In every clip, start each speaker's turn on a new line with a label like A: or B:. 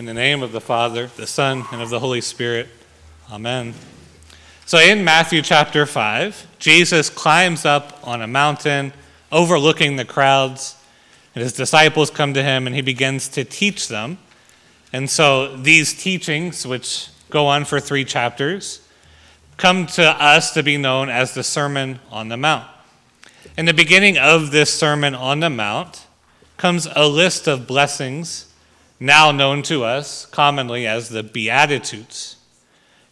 A: In the name of the Father, the Son, and of the Holy Spirit. Amen. So in Matthew chapter 5, Jesus climbs up on a mountain overlooking the crowds, and his disciples come to him and he begins to teach them. And so these teachings, which go on for three chapters, come to us to be known as the Sermon on the Mount. In the beginning of this Sermon on the Mount comes a list of blessings now known to us commonly as the Beatitudes.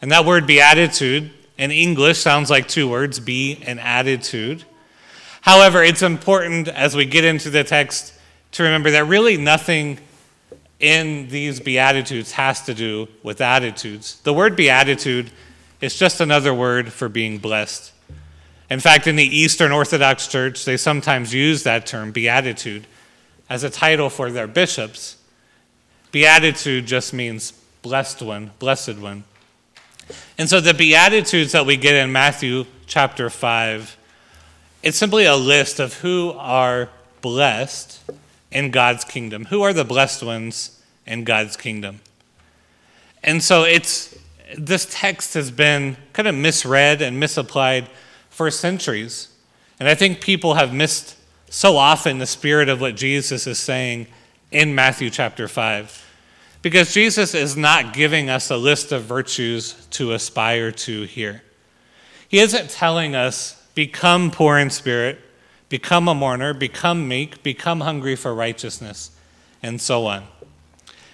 A: And that word beatitude in English sounds like two words, be and attitude. However, it's important as we get into the text to remember that really nothing in these beatitudes has to do with attitudes. The word beatitude is just another word for being blessed. In fact, in the Eastern Orthodox Church, they sometimes use that term, beatitude, as a title for their bishops Beatitude just means blessed one, blessed one. And so the Beatitudes that we get in Matthew chapter 5, it's simply a list of who are blessed in God's kingdom. Who are the blessed ones in God's kingdom? And so it's this text has been kind of misread and misapplied for centuries. And I think people have missed so often the spirit of what Jesus is saying in Matthew chapter 5. Because Jesus is not giving us a list of virtues to aspire to here. He isn't telling us, become poor in spirit, become a mourner, become meek, become hungry for righteousness, and so on.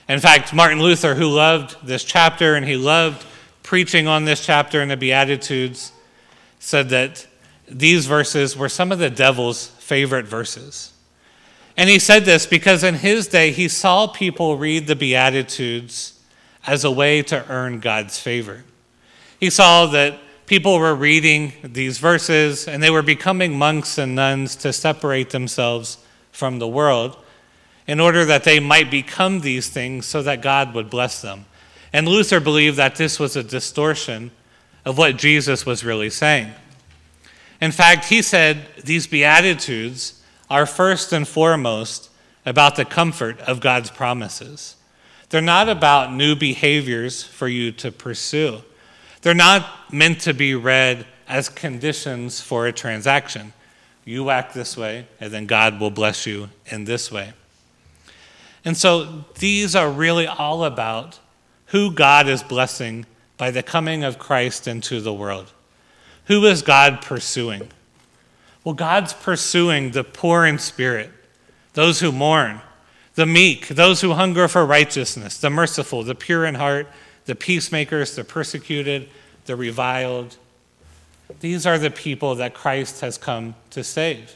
A: In fact, Martin Luther, who loved this chapter and he loved preaching on this chapter in the Beatitudes, said that these verses were some of the devil's favorite verses. And he said this because in his day he saw people read the Beatitudes as a way to earn God's favor. He saw that people were reading these verses and they were becoming monks and nuns to separate themselves from the world in order that they might become these things so that God would bless them. And Luther believed that this was a distortion of what Jesus was really saying. In fact, he said these Beatitudes are first and foremost about the comfort of God's promises. They're not about new behaviors for you to pursue. They're not meant to be read as conditions for a transaction. You act this way, and then God will bless you in this way. And so these are really all about who God is blessing by the coming of Christ into the world. Who is God pursuing? Well, God's pursuing the poor in spirit, those who mourn, the meek, those who hunger for righteousness, the merciful, the pure in heart, the peacemakers, the persecuted, the reviled. These are the people that Christ has come to save.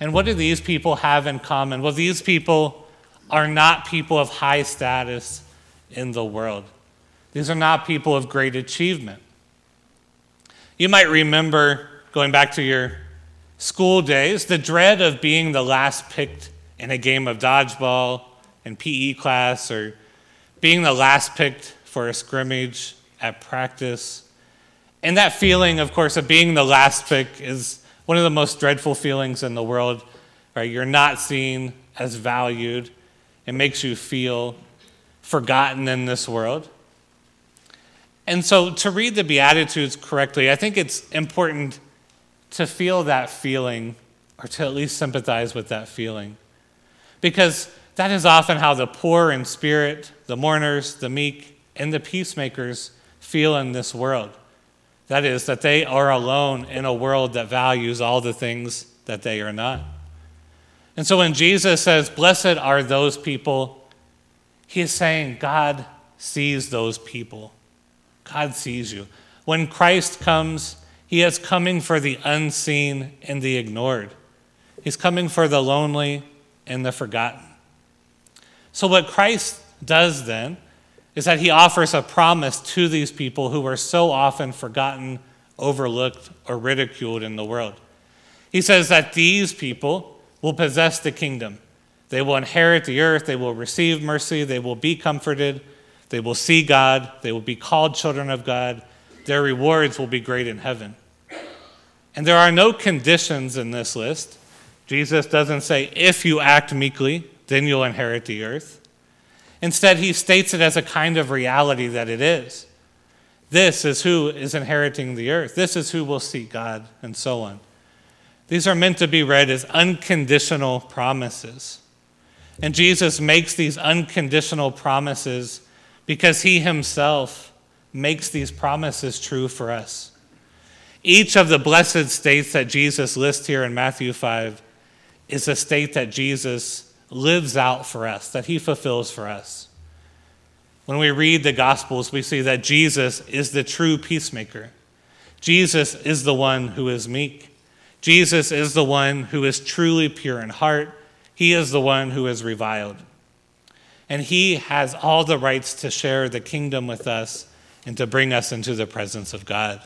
A: And what do these people have in common? Well, these people are not people of high status in the world. These are not people of great achievement. You might remember going back to your school days, the dread of being the last picked in a game of dodgeball in PE class or being the last picked for a scrimmage at practice. And that feeling, of course, of being the last pick is one of the most dreadful feelings in the world, right? You're not seen as valued. It makes you feel forgotten in this world. And so, to read the Beatitudes correctly, I think it's important to feel that feeling or to at least sympathize with that feeling. Because that is often how the poor in spirit, the mourners, the meek, and the peacemakers feel in this world. That is, that they are alone in a world that values all the things that they are not. And so when Jesus says, Blessed are those people, he is saying, God sees those people. God sees you. When Christ comes, he is coming for the unseen and the ignored. He's coming for the lonely and the forgotten. So, what Christ does then is that he offers a promise to these people who are so often forgotten, overlooked, or ridiculed in the world. He says that these people will possess the kingdom. They will inherit the earth, they will receive mercy, they will be comforted, they will see God, they will be called children of God, their rewards will be great in heaven. And there are no conditions in this list. Jesus doesn't say, if you act meekly, then you'll inherit the earth. Instead, he states it as a kind of reality that it is. This is who is inheriting the earth. This is who will seek God, and so on. These are meant to be read as unconditional promises. And Jesus makes these unconditional promises because he himself makes these promises true for us. Each of the blessed states that Jesus lists here in Matthew 5 is a state that Jesus lives out for us, that he fulfills for us. When we read the Gospels, we see that Jesus is the true peacemaker. Jesus is the one who is meek. Jesus is the one who is truly pure in heart. He is the one who is reviled. And he has all the rights to share the kingdom with us and to bring us into the presence of God.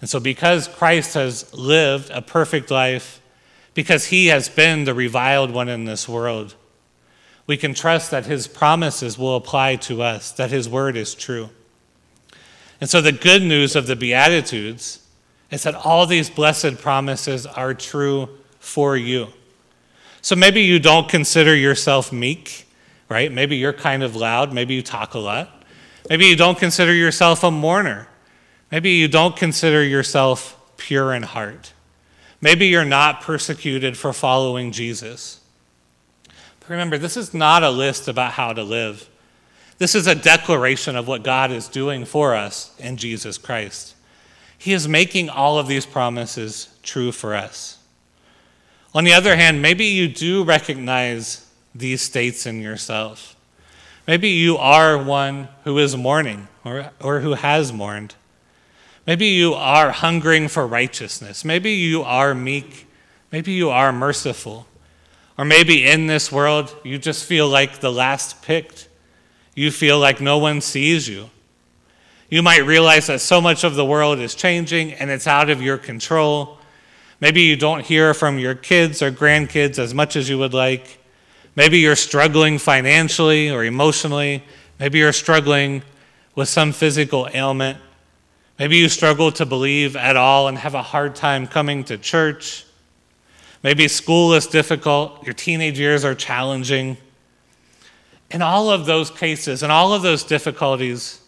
A: And so, because Christ has lived a perfect life, because he has been the reviled one in this world, we can trust that his promises will apply to us, that his word is true. And so, the good news of the Beatitudes is that all these blessed promises are true for you. So, maybe you don't consider yourself meek, right? Maybe you're kind of loud, maybe you talk a lot. Maybe you don't consider yourself a mourner. Maybe you don't consider yourself pure in heart. Maybe you're not persecuted for following Jesus. But remember, this is not a list about how to live. This is a declaration of what God is doing for us in Jesus Christ. He is making all of these promises true for us. On the other hand, maybe you do recognize these states in yourself. Maybe you are one who is mourning or, or who has mourned. Maybe you are hungering for righteousness. Maybe you are meek. Maybe you are merciful. Or maybe in this world, you just feel like the last picked. You feel like no one sees you. You might realize that so much of the world is changing and it's out of your control. Maybe you don't hear from your kids or grandkids as much as you would like. Maybe you're struggling financially or emotionally. Maybe you're struggling with some physical ailment. Maybe you struggle to believe at all and have a hard time coming to church. Maybe school is difficult, your teenage years are challenging. In all of those cases, in all of those difficulties,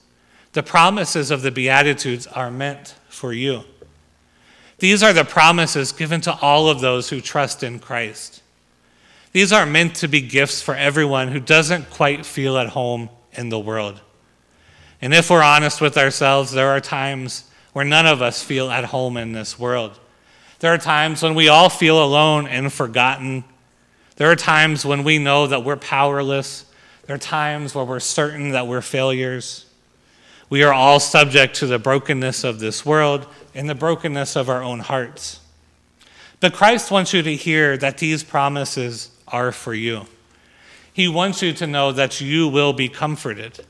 A: the promises of the Beatitudes are meant for you. These are the promises given to all of those who trust in Christ. These are meant to be gifts for everyone who doesn't quite feel at home in the world. And if we're honest with ourselves, there are times where none of us feel at home in this world. There are times when we all feel alone and forgotten. There are times when we know that we're powerless. There are times where we're certain that we're failures. We are all subject to the brokenness of this world and the brokenness of our own hearts. But Christ wants you to hear that these promises are for you. He wants you to know that you will be comforted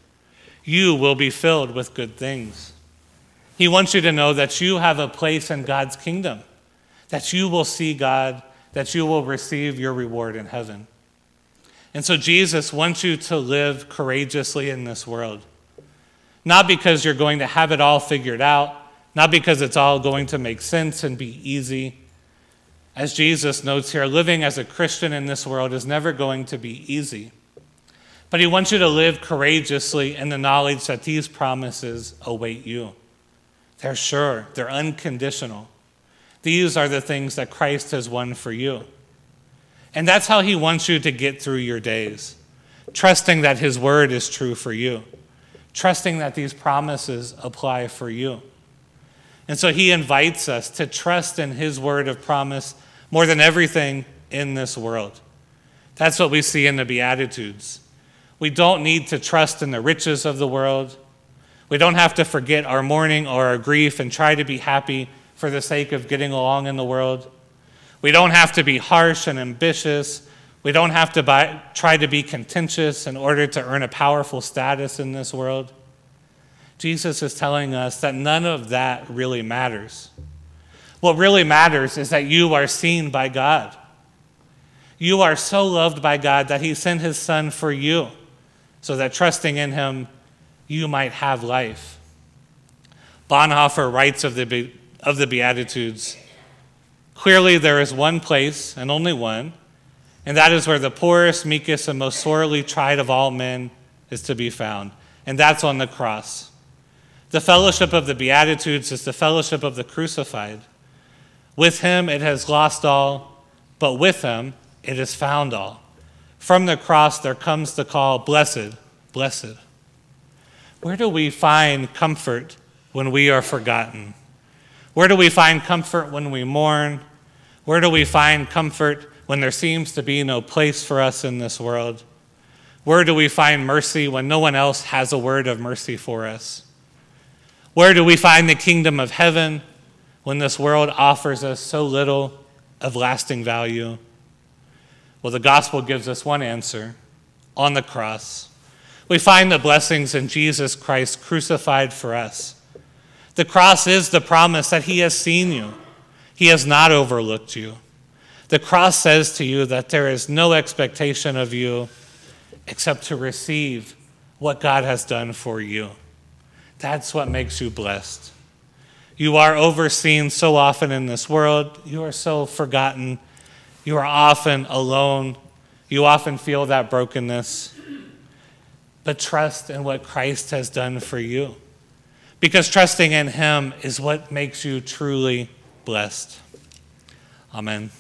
A: you will be filled with good things. He wants you to know that you have a place in God's kingdom, that you will see God, that you will receive your reward in heaven. And so Jesus wants you to live courageously in this world. Not because you're going to have it all figured out, not because it's all going to make sense and be easy. As Jesus notes here, living as a Christian in this world is never going to be easy. But he wants you to live courageously in the knowledge that these promises await you. They're sure, they're unconditional. These are the things that Christ has won for you. And that's how he wants you to get through your days, trusting that his word is true for you, trusting that these promises apply for you. And so he invites us to trust in his word of promise more than everything in this world. That's what we see in the Beatitudes. We don't need to trust in the riches of the world. We don't have to forget our mourning or our grief and try to be happy for the sake of getting along in the world. We don't have to be harsh and ambitious. We don't have to buy, try to be contentious in order to earn a powerful status in this world. Jesus is telling us that none of that really matters. What really matters is that you are seen by God. You are so loved by God that He sent His Son for you so that trusting in him, you might have life. Bonhoeffer writes of the, of the Beatitudes Clearly, there is one place, and only one, and that is where the poorest, meekest, and most sorely tried of all men is to be found, and that's on the cross. The fellowship of the Beatitudes is the fellowship of the crucified. With him it has lost all, but with him it has found all. From the cross there comes the call, Blessed, blessed. Where do we find comfort when we are forgotten? Where do we find comfort when we mourn? Where do we find comfort when there seems to be no place for us in this world? Where do we find mercy when no one else has a word of mercy for us? Where do we find the kingdom of heaven when this world offers us so little of lasting value? Well, the gospel gives us one answer on the cross. We find the blessings in Jesus Christ crucified for us. The cross is the promise that He has seen you, He has not overlooked you. The cross says to you that there is no expectation of you except to receive what God has done for you. That's what makes you blessed. You are overseen so often in this world, you are so forgotten, you are often alone, you often feel that brokenness. But trust in what Christ has done for you. Because trusting in Him is what makes you truly blessed. Amen.